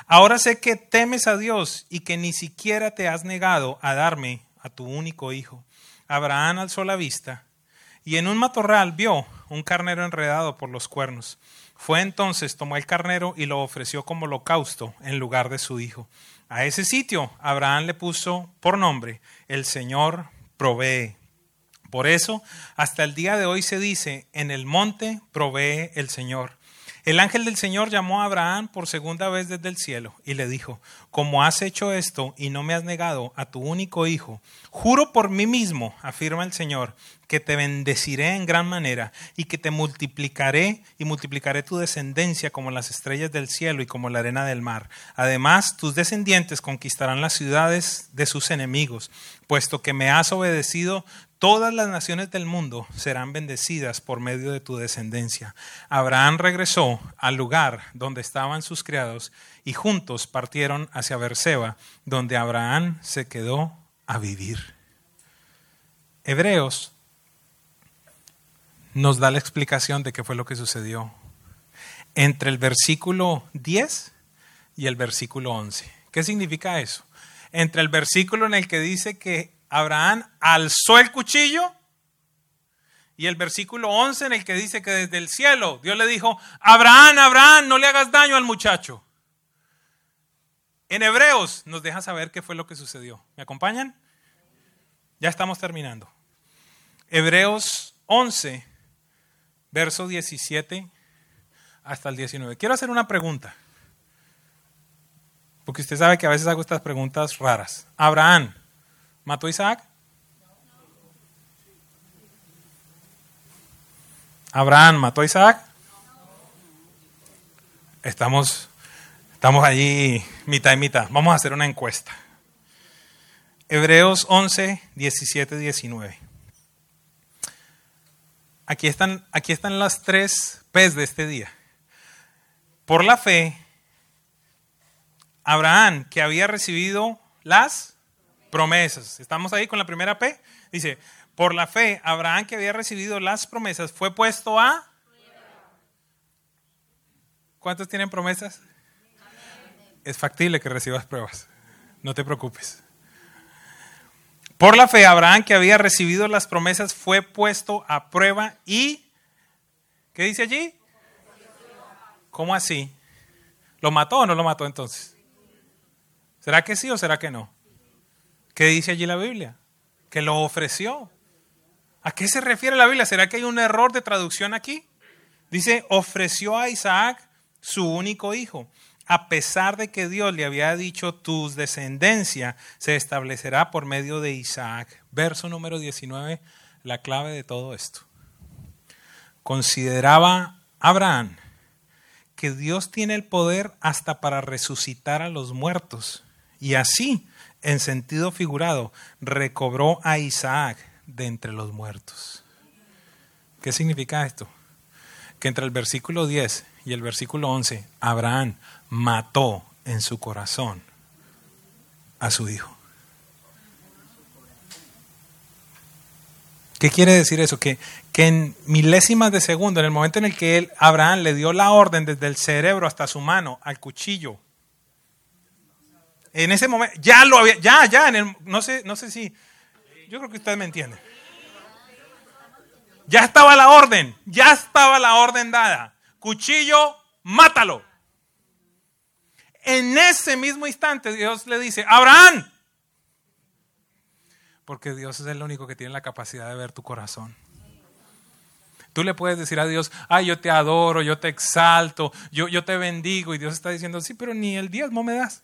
Ahora sé que temes a Dios y que ni siquiera te has negado a darme a tu único hijo. Abraham alzó la vista y en un matorral vio un carnero enredado por los cuernos. Fue entonces, tomó el carnero y lo ofreció como holocausto en lugar de su hijo. A ese sitio Abraham le puso por nombre, el Señor provee. Por eso, hasta el día de hoy se dice, en el monte provee el Señor. El ángel del Señor llamó a Abraham por segunda vez desde el cielo y le dijo, como has hecho esto y no me has negado a tu único hijo, juro por mí mismo, afirma el Señor, que te bendeciré en gran manera y que te multiplicaré y multiplicaré tu descendencia como las estrellas del cielo y como la arena del mar. Además, tus descendientes conquistarán las ciudades de sus enemigos, puesto que me has obedecido, Todas las naciones del mundo serán bendecidas por medio de tu descendencia. Abraham regresó al lugar donde estaban sus criados y juntos partieron hacia Berseba, donde Abraham se quedó a vivir. Hebreos nos da la explicación de qué fue lo que sucedió entre el versículo 10 y el versículo 11. ¿Qué significa eso? Entre el versículo en el que dice que Abraham alzó el cuchillo y el versículo 11 en el que dice que desde el cielo Dios le dijo, Abraham, Abraham, no le hagas daño al muchacho. En Hebreos nos deja saber qué fue lo que sucedió. ¿Me acompañan? Ya estamos terminando. Hebreos 11, verso 17 hasta el 19. Quiero hacer una pregunta. Porque usted sabe que a veces hago estas preguntas raras. Abraham, ¿Mató Isaac? ¿Abraham mató a Isaac? Estamos, estamos allí mitad y mitad. Vamos a hacer una encuesta. Hebreos 11, 17, 19. Aquí están, aquí están las tres P's de este día. Por la fe, Abraham, que había recibido las promesas. ¿Estamos ahí con la primera P? Dice, por la fe, Abraham que había recibido las promesas fue puesto a... ¿Cuántos tienen promesas? Es factible que recibas pruebas. No te preocupes. Por la fe, Abraham, que había recibido las promesas, fue puesto a prueba y... ¿Qué dice allí? ¿Cómo así? ¿Lo mató o no lo mató entonces? ¿Será que sí o será que no? ¿Qué dice allí la Biblia? Que lo ofreció. ¿A qué se refiere la Biblia? ¿Será que hay un error de traducción aquí? Dice, ofreció a Isaac su único hijo, a pesar de que Dios le había dicho, tu descendencia se establecerá por medio de Isaac. Verso número 19, la clave de todo esto. Consideraba Abraham que Dios tiene el poder hasta para resucitar a los muertos. Y así, en sentido figurado, recobró a Isaac de entre los muertos. ¿Qué significa esto? Que entre el versículo 10 y el versículo 11, Abraham mató en su corazón a su hijo. ¿Qué quiere decir eso? Que, que en milésimas de segundo, en el momento en el que él, Abraham le dio la orden desde el cerebro hasta su mano al cuchillo, en ese momento, ya lo había, ya, ya, en el, no sé, no sé si, yo creo que ustedes me entienden. Ya estaba la orden, ya estaba la orden dada. Cuchillo, mátalo. En ese mismo instante Dios le dice, Abraham, porque Dios es el único que tiene la capacidad de ver tu corazón. Tú le puedes decir a Dios, ay, yo te adoro, yo te exalto, yo, yo te bendigo. Y Dios está diciendo, sí, pero ni el diezmo me das.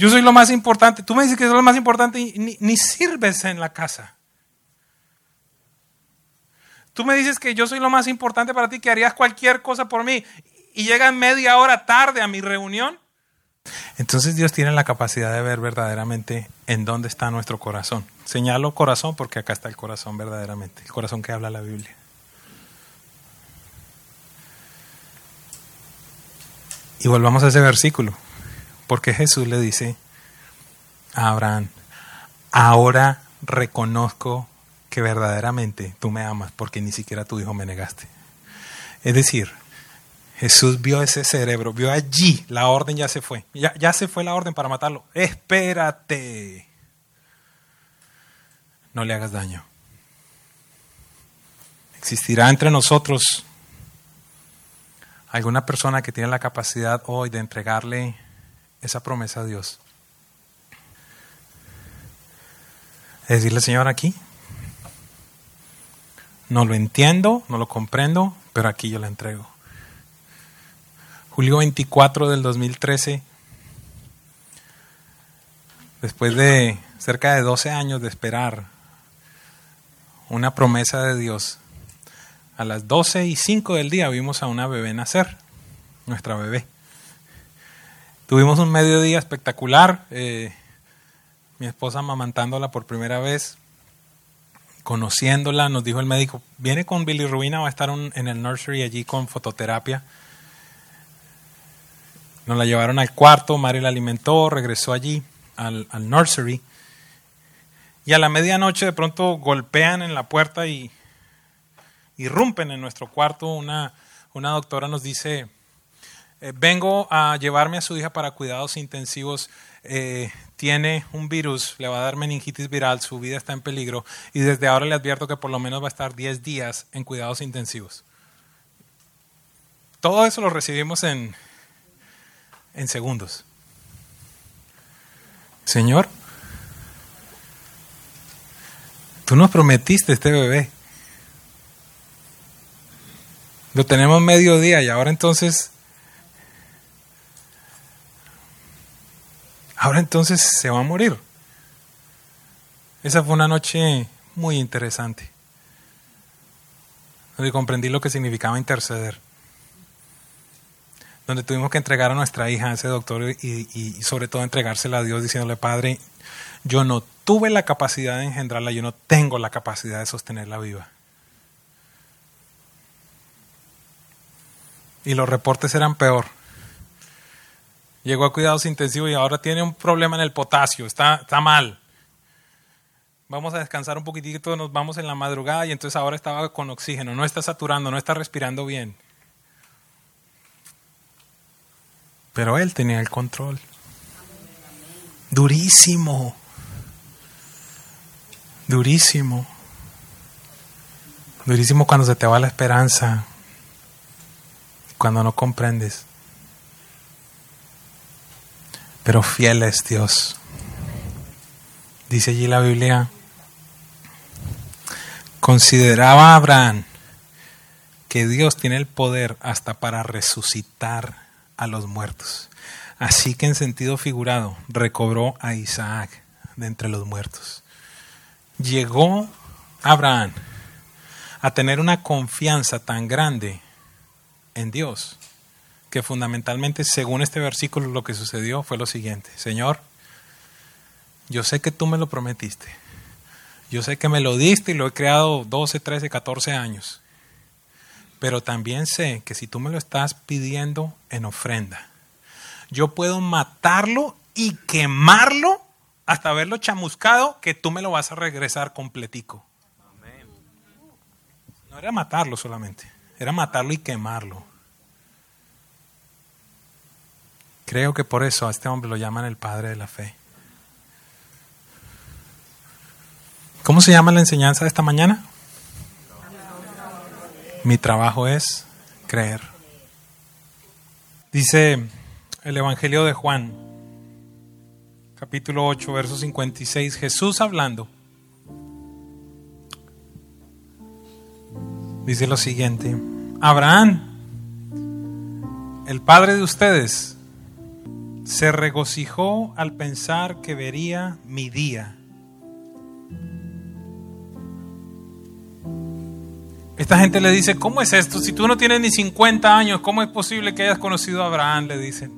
Yo soy lo más importante. Tú me dices que soy lo más importante y ni, ni sirves en la casa. Tú me dices que yo soy lo más importante para ti, que harías cualquier cosa por mí y llegas media hora tarde a mi reunión. Entonces Dios tiene la capacidad de ver verdaderamente en dónde está nuestro corazón. Señalo corazón porque acá está el corazón verdaderamente, el corazón que habla la Biblia. Y volvamos a ese versículo, porque Jesús le dice a Abraham, ahora reconozco que verdaderamente tú me amas porque ni siquiera tu hijo me negaste. Es decir, Jesús vio ese cerebro, vio allí, la orden ya se fue, ya, ya se fue la orden para matarlo. Espérate, no le hagas daño. ¿Existirá entre nosotros alguna persona que tiene la capacidad hoy de entregarle esa promesa a Dios? Decirle, Señor, aquí no lo entiendo, no lo comprendo, pero aquí yo la entrego. Julio 24 del 2013, después de cerca de 12 años de esperar una promesa de Dios, a las 12 y 5 del día vimos a una bebé nacer, nuestra bebé. Tuvimos un mediodía espectacular, eh, mi esposa amamantándola por primera vez, conociéndola, nos dijo el médico, viene con Billy Rubina, va a estar en el nursery allí con fototerapia. Nos la llevaron al cuarto, Mari la alimentó, regresó allí al, nursery. Y a la medianoche de pronto golpean en la puerta y irrumpen en nuestro cuarto. Una, una doctora nos dice, eh, vengo a llevarme a su hija para cuidados intensivos. Eh, tiene un virus, le va a dar meningitis viral, su vida está en peligro y desde ahora le advierto que por lo menos va a estar 10 días en cuidados intensivos. Todo eso lo recibimos en, en segundos. Señor, tú nos prometiste este bebé. Lo tenemos medio día y ahora entonces... Ahora entonces se va a morir. Esa fue una noche muy interesante, donde comprendí lo que significaba interceder donde tuvimos que entregar a nuestra hija a ese doctor y, sobre todo entregársela a Dios diciéndole, Padre, yo no tuve la capacidad de engendrarla, yo no tengo la capacidad de sostenerla viva. Y los reportes eran peor. Llegó a cuidados intensivos y ahora tiene un problema en el potasio, está, está mal. vamos a descansar un poquitito, nos vamos en la madrugada y entonces ahora estaba con oxígeno, no está saturando, no está respirando bien. Pero él tenía el control. Durísimo. Durísimo. Durísimo cuando se te va la esperanza, cuando no comprendes. Pero fiel es Dios. Dice allí la Biblia, consideraba Abraham que Dios tiene el poder hasta para resucitar a los muertos. Así que en sentido figurado, recobró a Isaac de entre los muertos. Llegó Abraham a tener una confianza tan grande en Dios que fundamentalmente, según este versículo, lo que sucedió fue lo siguiente. Señor, yo sé que tú me lo prometiste. Yo sé que me lo diste y lo he creado 12, 13, 14 años. Pero también sé que si tú me lo estás pidiendo en ofrenda, yo puedo matarlo y quemarlo hasta haberlo chamuscado, que tú me lo vas a regresar completico. No era matarlo solamente, era matarlo y quemarlo. Creo que por eso a este hombre lo llaman el padre de la fe. ¿Cómo se llama la enseñanza de esta mañana? Mi trabajo es creer. Dice el Evangelio de Juan, capítulo 8, verso 56, Jesús hablando. Dice lo siguiente, Abraham, el padre de ustedes, se regocijó al pensar que vería mi día Esta gente le dice, ¿cómo es esto? Si tú no tienes ni 50 años, ¿cómo es posible que hayas conocido a Abraham? Le dicen.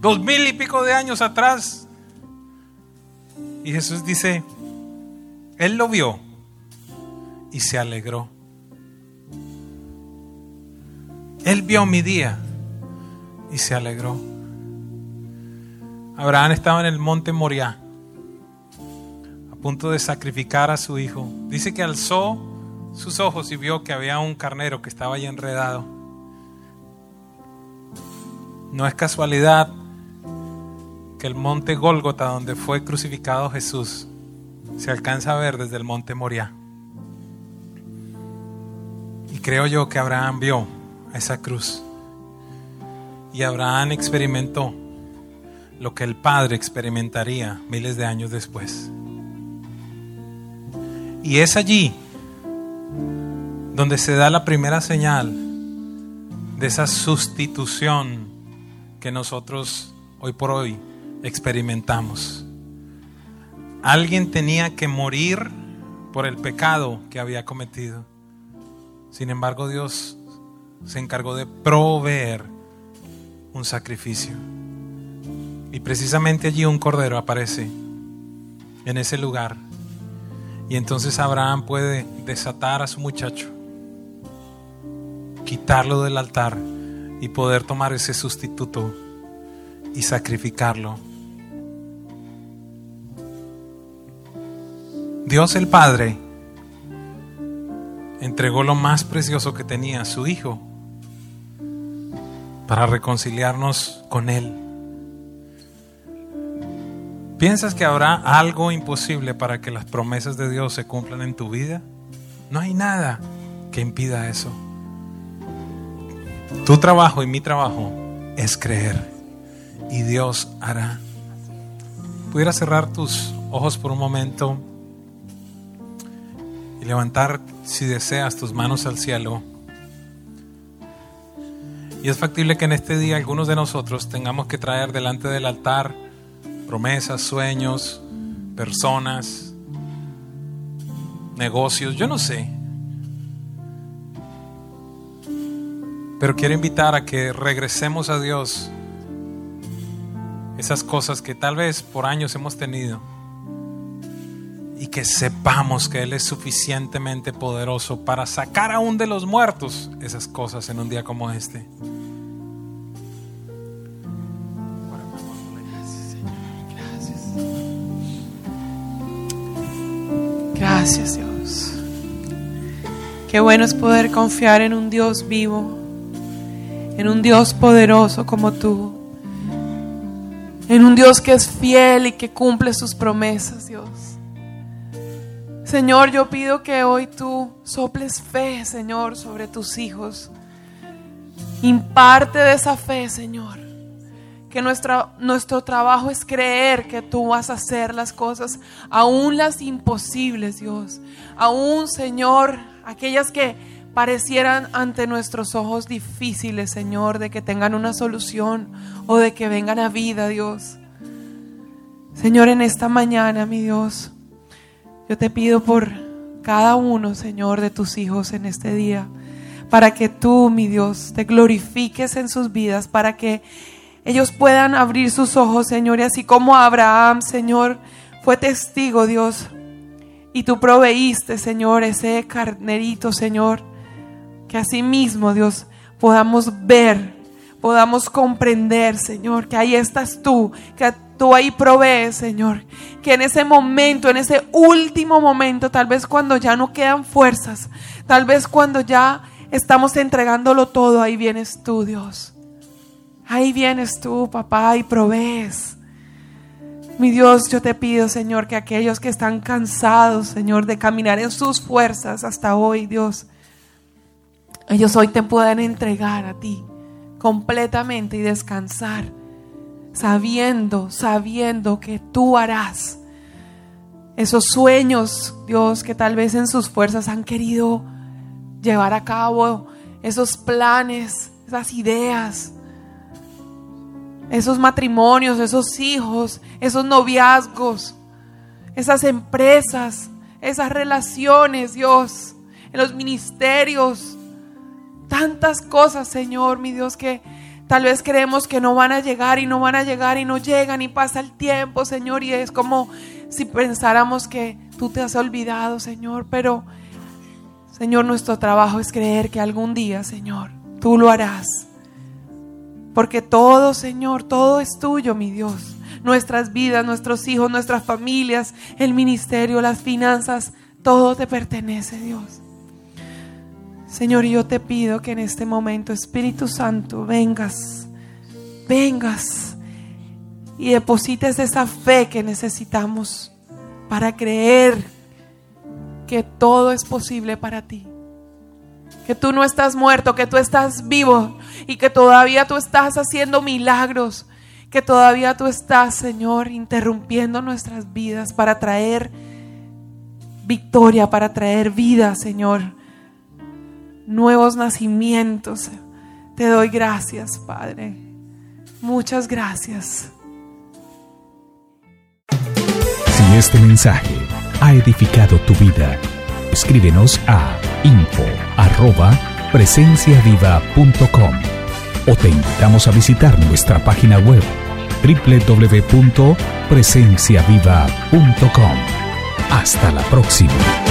Dos mil y pico de años atrás. Y Jesús dice, Él lo vio y se alegró. Él vio mi día y se alegró. Abraham estaba en el monte Moriah punto de sacrificar a su hijo. Dice que alzó sus ojos y vio que había un carnero que estaba ahí enredado. No es casualidad que el monte Gólgota, donde fue crucificado Jesús, se alcanza a ver desde el monte Moriah. Y creo yo que Abraham vio esa cruz. Y Abraham experimentó lo que el Padre experimentaría miles de años después. Y es allí donde se da la primera señal de esa sustitución que nosotros hoy por hoy experimentamos. Alguien tenía que morir por el pecado que había cometido. Sin embargo, Dios se encargó de proveer un sacrificio. Y precisamente allí un cordero aparece en ese lugar y entonces Abraham puede desatar a su muchacho, quitarlo del altar y poder tomar ese sustituto y sacrificarlo. Dios el Padre entregó lo más precioso que tenía, su Hijo, para reconciliarnos con Él. ¿Piensas que habrá algo imposible para que las promesas de Dios se cumplan en tu vida? No hay nada que impida eso. Tu trabajo y mi trabajo es creer y Dios hará. Pudiera cerrar tus ojos por un momento y levantar, si deseas, tus manos al cielo. Y es factible que en este día algunos de nosotros tengamos que traer delante del altar promesas, sueños, personas, negocios, yo no sé. Pero quiero invitar a que regresemos a Dios esas cosas que tal vez por años hemos tenido y que sepamos que Él es suficientemente poderoso para sacar aún de los muertos esas cosas en un día como este. Gracias Dios. Qué bueno es poder confiar en un Dios vivo, en un Dios poderoso como tú, en un Dios que es fiel y que cumple sus promesas, Dios. Señor, yo pido que hoy tú soples fe, Señor, sobre tus hijos. Imparte de esa fe, Señor. Que nuestro trabajo es creer que tú vas a hacer las cosas, aún las imposibles, Dios. Aún, Señor, aquellas que parecieran ante nuestros ojos difíciles, Señor, de que tengan una solución o de que vengan a vida, Dios. Señor, en esta mañana, mi Dios, yo te pido por cada uno, Señor, de tus hijos en este día, para que tú, mi Dios, te glorifiques en sus vidas, para que ellos puedan abrir sus ojos, Señor, y así como Abraham, Señor, fue testigo, Dios, y tú proveíste, Señor, ese carnerito, Señor, que así mismo, Dios, podamos ver, podamos comprender, Señor, que ahí estás tú, que tú ahí provees, Señor. Que en ese momento, en ese último momento, tal vez cuando ya no quedan fuerzas, tal vez cuando ya estamos entregándolo todo, ahí vienes tú, Dios. Ahí vienes tú, papá, y provees. Mi Dios, yo te pido, Señor, que aquellos que están cansados, Señor, de caminar en sus fuerzas hasta hoy, Dios, ellos hoy te puedan entregar a ti completamente y descansar, sabiendo, sabiendo que tú harás. Esos sueños, Dios, que tal vez en sus fuerzas han querido llevar a cabo, esos planes, esas ideas, esos matrimonios, esos hijos, esos noviazgos, esas empresas, esas relaciones, Dios, en los ministerios, tantas cosas, Señor, mi Dios, que tal vez creemos que no van a llegar y no van a llegar y no llegan y pasa el tiempo, Señor, y es como si pensáramos que tú te has olvidado, Señor, pero Señor, nuestro trabajo es creer que algún día, Señor, tú lo harás. Porque todo, Señor, todo es tuyo, mi Dios. Nuestras vidas, nuestros hijos, nuestras familias, el ministerio, las finanzas, todo te pertenece, Dios. Señor, yo te pido que en este momento, Espíritu Santo, vengas, vengas y deposites esa fe que necesitamos para creer que todo es posible para ti. Que tú no estás muerto, que tú estás vivo y que todavía tú estás haciendo milagros, que todavía tú estás, Señor, interrumpiendo nuestras vidas para traer victoria, para traer vida, Señor nuevos nacimientos. Te doy gracias, Padre. Muchas gracias. Si este mensaje ha edificado tu vida, escríbenos a info arroba presenciaviva.com o te invitamos a visitar nuestra página web www.presenciaviva.com. Hasta la próxima.